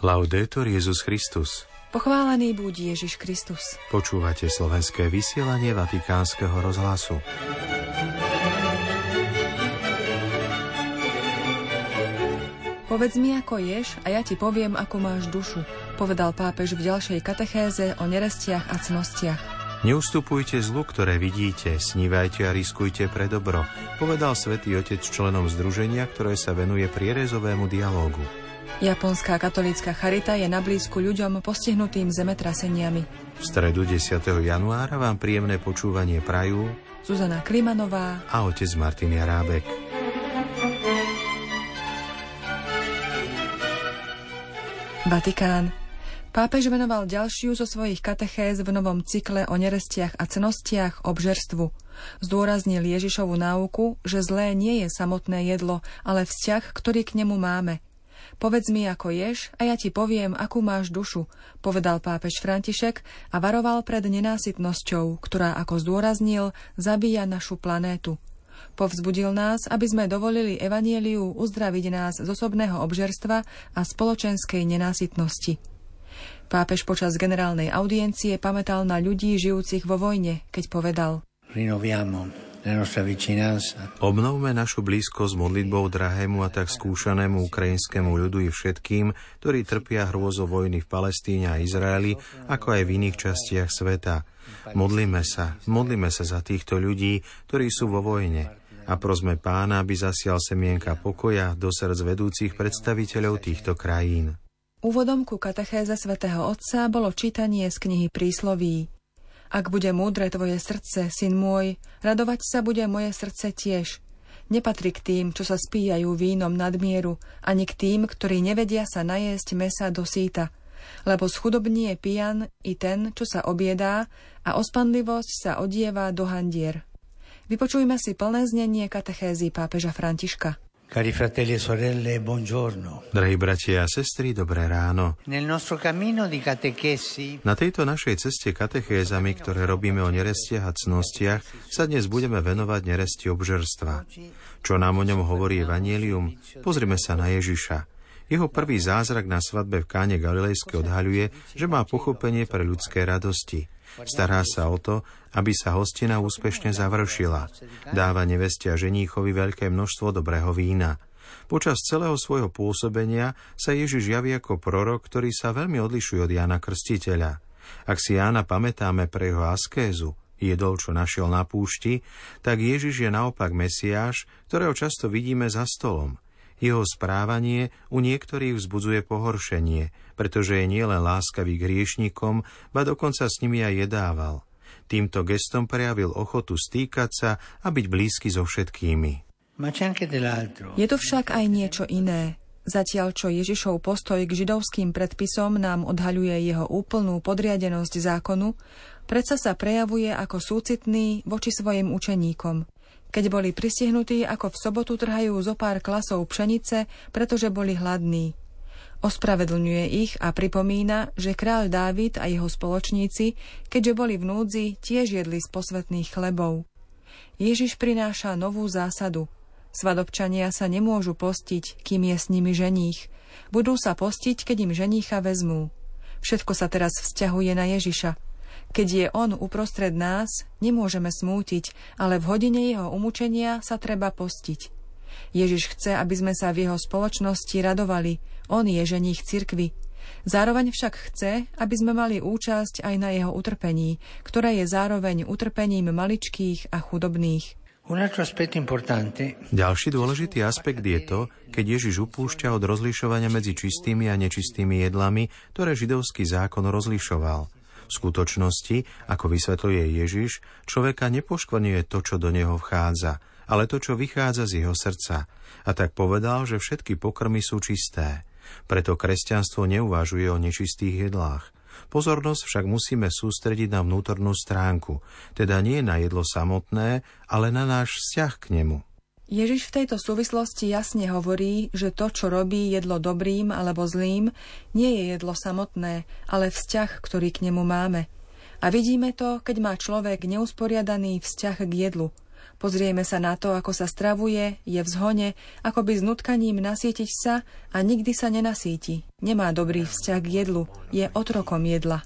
Laudetur Jezus Christus. Pochválený buď Ježiš Kristus. Počúvate slovenské vysielanie Vatikánskeho rozhlasu. Povedz mi, ako ješ a ja ti poviem, ako máš dušu, povedal pápež v ďalšej katechéze o nerestiach a cnostiach. Neustupujte zlu, ktoré vidíte, snívajte a riskujte pre dobro, povedal svätý Otec členom združenia, ktoré sa venuje prierezovému dialógu. Japonská katolícka charita je na blízku ľuďom postihnutým zemetraseniami. V stredu 10. januára vám príjemné počúvanie prajú Zuzana Klimanová a otec Martin Jarábek. Vatikán. Pápež venoval ďalšiu zo svojich katechéz v novom cykle o nerestiach a cenostiach obžerstvu. Zdôraznil Ježišovu náuku, že zlé nie je samotné jedlo, ale vzťah, ktorý k nemu máme – Povedz mi, ako ješ a ja ti poviem, akú máš dušu, povedal pápež František a varoval pred nenásytnosťou, ktorá, ako zdôraznil, zabíja našu planétu. Povzbudil nás, aby sme dovolili Evanieliu uzdraviť nás z osobného obžerstva a spoločenskej nenásytnosti. Pápež počas generálnej audiencie pamätal na ľudí žijúcich vo vojne, keď povedal Rinoviamo Obnovme našu blízkosť modlitbou drahému a tak skúšanému ukrajinskému ľudu i všetkým, ktorí trpia hrôzo vojny v Palestíne a Izraeli, ako aj v iných častiach sveta. Modlíme sa, modlíme sa za týchto ľudí, ktorí sú vo vojne. A prosme pána, aby zasial semienka pokoja do srdc vedúcich predstaviteľov týchto krajín. Úvodom ku katechéze svätého Otca bolo čítanie z knihy Prísloví. Ak bude múdre tvoje srdce, syn môj, radovať sa bude moje srdce tiež. Nepatrí k tým, čo sa spíjajú vínom nadmieru, ani k tým, ktorí nevedia sa najesť mesa do síta. Lebo schudobní je pijan i ten, čo sa obiedá, a ospanlivosť sa odieva do handier. Vypočujme si plné znenie katechézy pápeža Františka. Cari fratelli e sorelle, buongiorno. Drahí bratia a sestry, dobré ráno. Nel nostro cammino di catechesi, Na tejto našej ceste katechézami, ktoré robíme o nerestiach a cnostiach, sa dnes budeme venovať neresti obžerstva. Čo nám o ňom hovorí Evangelium? Pozrime sa na Ježiša. Jeho prvý zázrak na svadbe v Káne Galilejske odhaľuje, že má pochopenie pre ľudské radosti. Stará sa o to, aby sa hostina úspešne završila. Dáva neveste a ženíchovi veľké množstvo dobrého vína. Počas celého svojho pôsobenia sa Ježiš javí ako prorok, ktorý sa veľmi odlišuje od Jána Krstiteľa. Ak si Jána pamätáme pre jeho askézu, jedol, čo našiel na púšti, tak Ježiš je naopak Mesiáš, ktorého často vidíme za stolom – jeho správanie u niektorých vzbudzuje pohoršenie, pretože je nielen láskavý k hriešnikom, ba dokonca s nimi aj jedával. Týmto gestom prejavil ochotu stýkať sa a byť blízky so všetkými. Je to však aj niečo iné. Zatiaľ, čo Ježišov postoj k židovským predpisom nám odhaľuje jeho úplnú podriadenosť zákonu, predsa sa prejavuje ako súcitný voči svojim učeníkom – keď boli pristihnutí, ako v sobotu trhajú zo pár klasov pšenice, pretože boli hladní. Ospravedlňuje ich a pripomína, že kráľ Dávid a jeho spoločníci, keďže boli v núdzi, tiež jedli z posvetných chlebov. Ježiš prináša novú zásadu. Svadobčania sa nemôžu postiť, kým je s nimi ženích. Budú sa postiť, keď im ženícha vezmú. Všetko sa teraz vzťahuje na Ježiša – keď je on uprostred nás, nemôžeme smútiť, ale v hodine jeho umúčenia sa treba postiť. Ježiš chce, aby sme sa v jeho spoločnosti radovali. On je ženích cirkvy. Zároveň však chce, aby sme mali účasť aj na jeho utrpení, ktoré je zároveň utrpením maličkých a chudobných. Ďalší dôležitý aspekt je to, keď Ježiš upúšťa od rozlišovania medzi čistými a nečistými jedlami, ktoré židovský zákon rozlišoval – v skutočnosti, ako vysvetľuje Ježiš, človeka nepoškvrňuje to, čo do neho vchádza, ale to, čo vychádza z jeho srdca. A tak povedal, že všetky pokrmy sú čisté. Preto kresťanstvo neuvažuje o nečistých jedlách. Pozornosť však musíme sústrediť na vnútornú stránku, teda nie na jedlo samotné, ale na náš vzťah k nemu. Ježiš v tejto súvislosti jasne hovorí, že to, čo robí jedlo dobrým alebo zlým, nie je jedlo samotné, ale vzťah, ktorý k nemu máme. A vidíme to, keď má človek neusporiadaný vzťah k jedlu. Pozrieme sa na to, ako sa stravuje, je v zhone, ako by s nutkaním nasítiť sa a nikdy sa nenasíti. Nemá dobrý vzťah k jedlu, je otrokom jedla.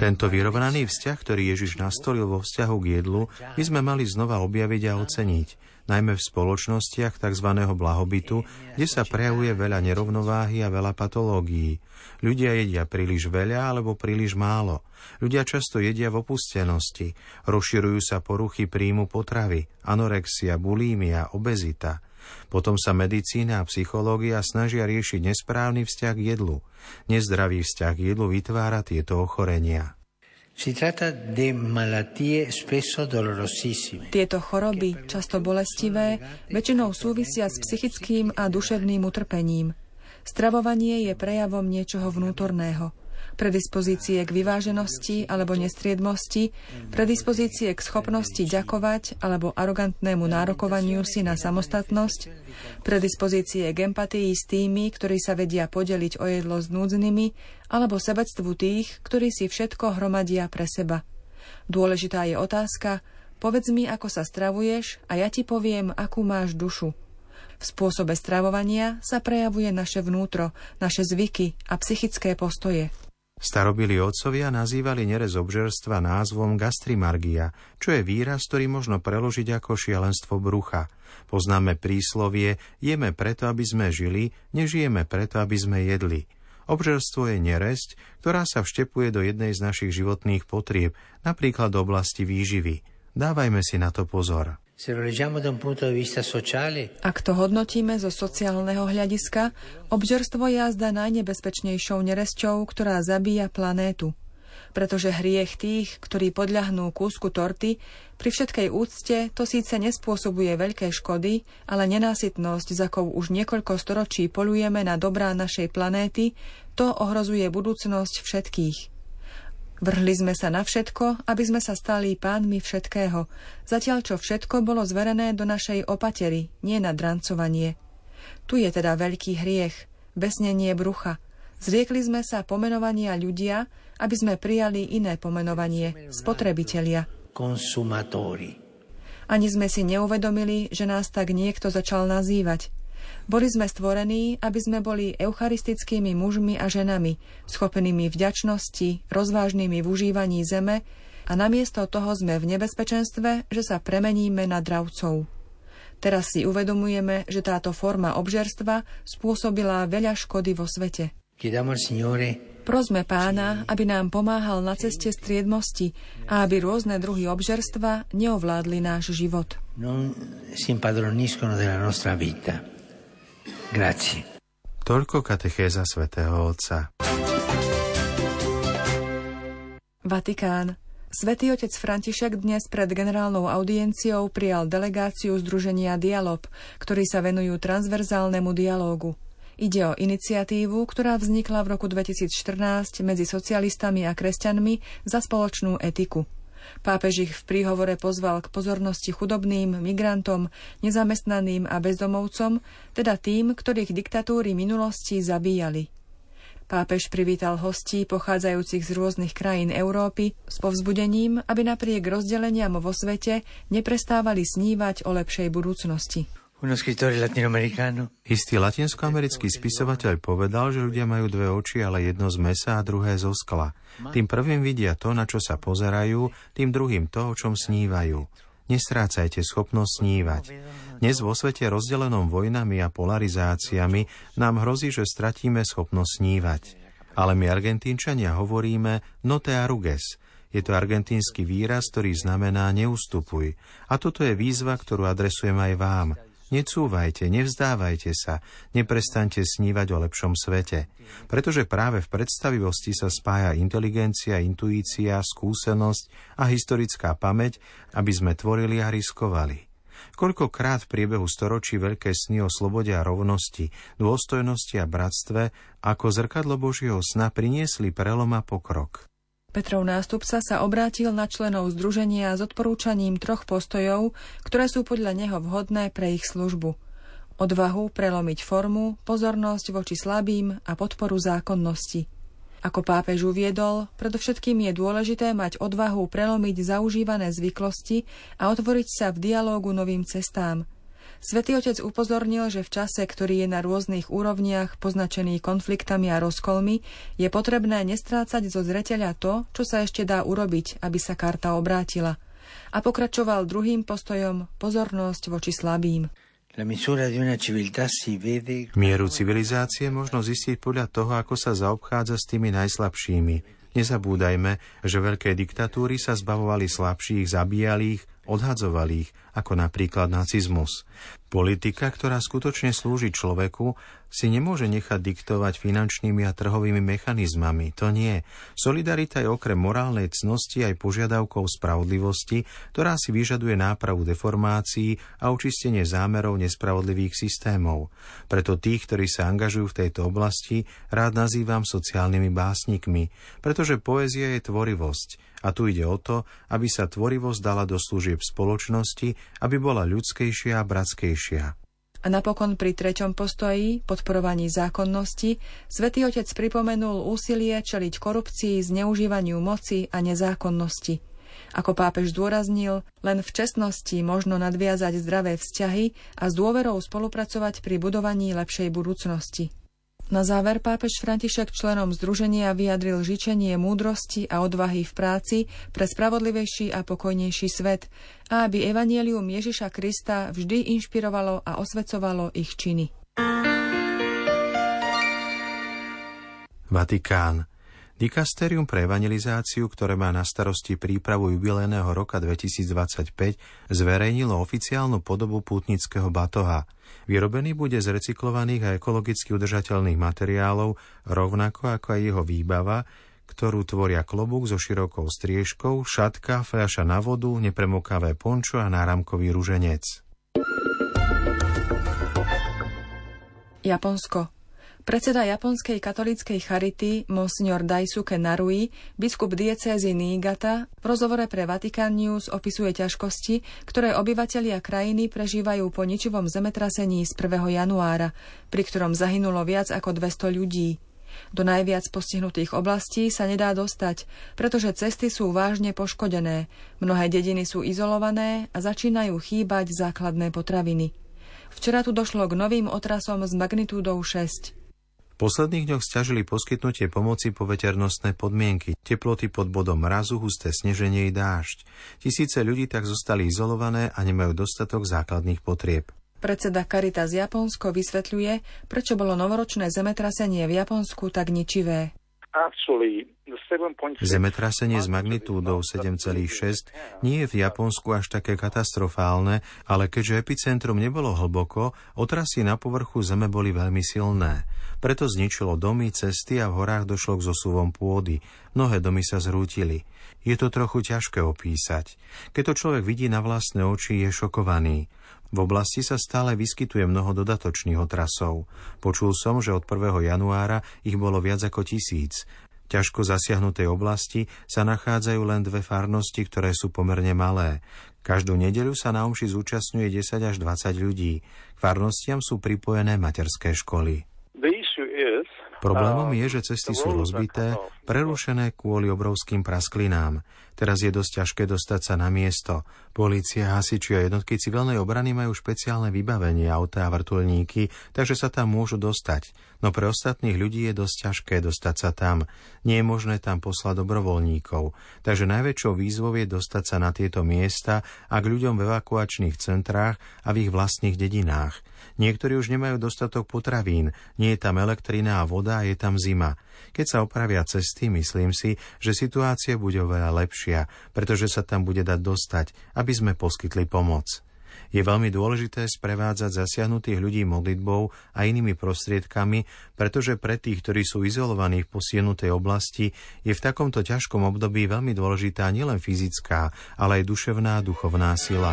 Tento vyrovnaný vzťah, ktorý Ježiš nastolil vo vzťahu k jedlu, by sme mali znova objaviť a oceniť najmä v spoločnostiach tzv. blahobytu, kde sa prejavuje veľa nerovnováhy a veľa patológií. Ľudia jedia príliš veľa alebo príliš málo. Ľudia často jedia v opustenosti. Rozširujú sa poruchy príjmu potravy, anorexia, bulímia, obezita. Potom sa medicína a psychológia snažia riešiť nesprávny vzťah k jedlu. Nezdravý vzťah k jedlu vytvára tieto ochorenia. Tieto choroby, často bolestivé, väčšinou súvisia s psychickým a duševným utrpením. Stravovanie je prejavom niečoho vnútorného predispozície k vyváženosti alebo nestriedmosti, predispozície k schopnosti ďakovať alebo arogantnému nárokovaniu si na samostatnosť, predispozície k empatii s tými, ktorí sa vedia podeliť o jedlo s núdznymi, alebo sebectvu tých, ktorí si všetko hromadia pre seba. Dôležitá je otázka, povedz mi, ako sa stravuješ a ja ti poviem, akú máš dušu. V spôsobe stravovania sa prejavuje naše vnútro, naše zvyky a psychické postoje. Starobili otcovia nazývali nerez obžerstva názvom gastrimargia, čo je výraz, ktorý možno preložiť ako šialenstvo brucha. Poznáme príslovie, jeme preto, aby sme žili, nežijeme preto, aby sme jedli. Obžerstvo je neresť, ktorá sa vštepuje do jednej z našich životných potrieb, napríklad oblasti výživy. Dávajme si na to pozor. Ak to hodnotíme zo sociálneho hľadiska, obžerstvo je jazda najnebezpečnejšou neresťou, ktorá zabíja planétu. Pretože hriech tých, ktorí podľahnú kúsku torty, pri všetkej úcte to síce nespôsobuje veľké škody, ale nenásytnosť, za akou už niekoľko storočí polujeme na dobrá našej planéty, to ohrozuje budúcnosť všetkých. Vrhli sme sa na všetko, aby sme sa stali pánmi všetkého, zatiaľ čo všetko bolo zverené do našej opatery, nie na drancovanie. Tu je teda veľký hriech, besnenie brucha. Zriekli sme sa pomenovania ľudia, aby sme prijali iné pomenovanie, spotrebitelia. Konsumatóri. Ani sme si neuvedomili, že nás tak niekto začal nazývať – boli sme stvorení, aby sme boli eucharistickými mužmi a ženami, schopenými vďačnosti, rozvážnymi v užívaní zeme a namiesto toho sme v nebezpečenstve, že sa premeníme na dravcov. Teraz si uvedomujeme, že táto forma obžerstva spôsobila veľa škody vo svete. Prosme pána, aby nám pomáhal na ceste striedmosti a aby rôzne druhy obžerstva neovládli náš život. Non si impadroniscono della nostra vita. Grazie. Toľko katechéza svätého Otca. Vatikán. Svetý otec František dnes pred generálnou audienciou prijal delegáciu Združenia Dialog, ktorí sa venujú transverzálnemu dialógu. Ide o iniciatívu, ktorá vznikla v roku 2014 medzi socialistami a kresťanmi za spoločnú etiku. Pápež ich v príhovore pozval k pozornosti chudobným, migrantom, nezamestnaným a bezdomovcom, teda tým, ktorých diktatúry minulosti zabíjali. Pápež privítal hostí pochádzajúcich z rôznych krajín Európy s povzbudením, aby napriek rozdeleniam vo svete neprestávali snívať o lepšej budúcnosti. Istý latinskoamerický spisovateľ povedal, že ľudia majú dve oči, ale jedno z mesa a druhé zo skla. Tým prvým vidia to, na čo sa pozerajú, tým druhým to, o čom snívajú. Nestrácajte schopnosť snívať. Dnes vo svete rozdelenom vojnami a polarizáciami nám hrozí, že stratíme schopnosť snívať. Ale my Argentínčania hovoríme note aruges. Je to argentínsky výraz, ktorý znamená neustupuj. A toto je výzva, ktorú adresujem aj vám – Necúvajte, nevzdávajte sa, neprestaňte snívať o lepšom svete. Pretože práve v predstavivosti sa spája inteligencia, intuícia, skúsenosť a historická pamäť, aby sme tvorili a riskovali. Koľkokrát v priebehu storočí veľké sny o slobode a rovnosti, dôstojnosti a bratstve ako zrkadlo Božieho sna priniesli prelom a pokrok. Petrov nástupca sa obrátil na členov združenia s odporúčaním troch postojov, ktoré sú podľa neho vhodné pre ich službu. Odvahu prelomiť formu, pozornosť voči slabým a podporu zákonnosti. Ako pápež uviedol, predovšetkým je dôležité mať odvahu prelomiť zaužívané zvyklosti a otvoriť sa v dialógu novým cestám. Svetý otec upozornil, že v čase, ktorý je na rôznych úrovniach poznačený konfliktami a rozkolmi, je potrebné nestrácať zo zreteľa to, čo sa ešte dá urobiť, aby sa karta obrátila. A pokračoval druhým postojom pozornosť voči slabým. Mieru civilizácie možno zistiť podľa toho, ako sa zaobchádza s tými najslabšími. Nezabúdajme, že veľké diktatúry sa zbavovali slabších, zabíjali ich, odhadzovali ich, ako napríklad nacizmus. Politika, ktorá skutočne slúži človeku, si nemôže nechať diktovať finančnými a trhovými mechanizmami. To nie. Solidarita je okrem morálnej cnosti aj požiadavkou spravodlivosti, ktorá si vyžaduje nápravu deformácií a očistenie zámerov nespravodlivých systémov. Preto tých, ktorí sa angažujú v tejto oblasti, rád nazývam sociálnymi básnikmi, pretože poézia je tvorivosť a tu ide o to, aby sa tvorivosť dala do služieb spoločnosti, aby bola ľudskejšia a bratskejšia. A napokon pri treťom postoji, podporovaní zákonnosti, svätý Otec pripomenul úsilie čeliť korupcii, zneužívaniu moci a nezákonnosti. Ako pápež zdôraznil, len v čestnosti možno nadviazať zdravé vzťahy a s dôverou spolupracovať pri budovaní lepšej budúcnosti. Na záver pápež František členom združenia vyjadril žičenie múdrosti a odvahy v práci pre spravodlivejší a pokojnejší svet a aby evanielium Ježiša Krista vždy inšpirovalo a osvecovalo ich činy. Vatikán. Dikasterium pre evangelizáciu, ktoré má na starosti prípravu jubilejného roka 2025, zverejnilo oficiálnu podobu pútnického batoha. Vyrobený bude z recyklovaných a ekologicky udržateľných materiálov, rovnako ako aj jeho výbava, ktorú tvoria klobúk so širokou striežkou, šatka, fľaša na vodu, nepremokavé pončo a náramkový ruženec. Japonsko Predseda japonskej katolíckej charity Monsignor Daisuke Narui, biskup diecézy Niigata, v rozhovore pre Vatican News opisuje ťažkosti, ktoré obyvatelia krajiny prežívajú po ničivom zemetrasení z 1. januára, pri ktorom zahynulo viac ako 200 ľudí. Do najviac postihnutých oblastí sa nedá dostať, pretože cesty sú vážne poškodené, mnohé dediny sú izolované a začínajú chýbať základné potraviny. Včera tu došlo k novým otrasom s magnitúdou 6 posledných dňoch stiažili poskytnutie pomoci po veternostné podmienky, teploty pod bodom mrazu, husté sneženie i dážď. Tisíce ľudí tak zostali izolované a nemajú dostatok základných potrieb. Predseda Caritas Japonsko vysvetľuje, prečo bolo novoročné zemetrasenie v Japonsku tak ničivé. Zemetrasenie s magnitúdou 7,6 nie je v Japonsku až také katastrofálne, ale keďže epicentrum nebolo hlboko, otrasy na povrchu Zeme boli veľmi silné. Preto zničilo domy, cesty a v horách došlo k zosuvom pôdy. Mnohé domy sa zrútili. Je to trochu ťažké opísať. Keď to človek vidí na vlastné oči, je šokovaný. V oblasti sa stále vyskytuje mnoho dodatočných otrasov. Počul som, že od 1. januára ich bolo viac ako tisíc. Ťažko zasiahnutej oblasti sa nachádzajú len dve farnosti, ktoré sú pomerne malé. Každú nedeľu sa na omši zúčastňuje 10 až 20 ľudí. K farnostiam sú pripojené materské školy. Problémom je, že cesty sú rozbité, prerušené kvôli obrovským prasklinám. Teraz je dosť ťažké dostať sa na miesto. Polícia, hasiči a jednotky civilnej obrany majú špeciálne vybavenie, auta a vrtulníky, takže sa tam môžu dostať. No pre ostatných ľudí je dosť ťažké dostať sa tam. Nie je možné tam poslať dobrovoľníkov. Takže najväčšou výzvou je dostať sa na tieto miesta a k ľuďom v evakuačných centrách a v ich vlastných dedinách. Niektorí už nemajú dostatok potravín, nie je tam elektrina a voda a je tam zima. Keď sa opravia cesty, myslím si, že situácia bude oveľa lepšia, pretože sa tam bude dať dostať, aby sme poskytli pomoc. Je veľmi dôležité sprevádzať zasiahnutých ľudí modlitbou a inými prostriedkami, pretože pre tých, ktorí sú izolovaní v posienutej oblasti, je v takomto ťažkom období veľmi dôležitá nielen fyzická, ale aj duševná a duchovná sila.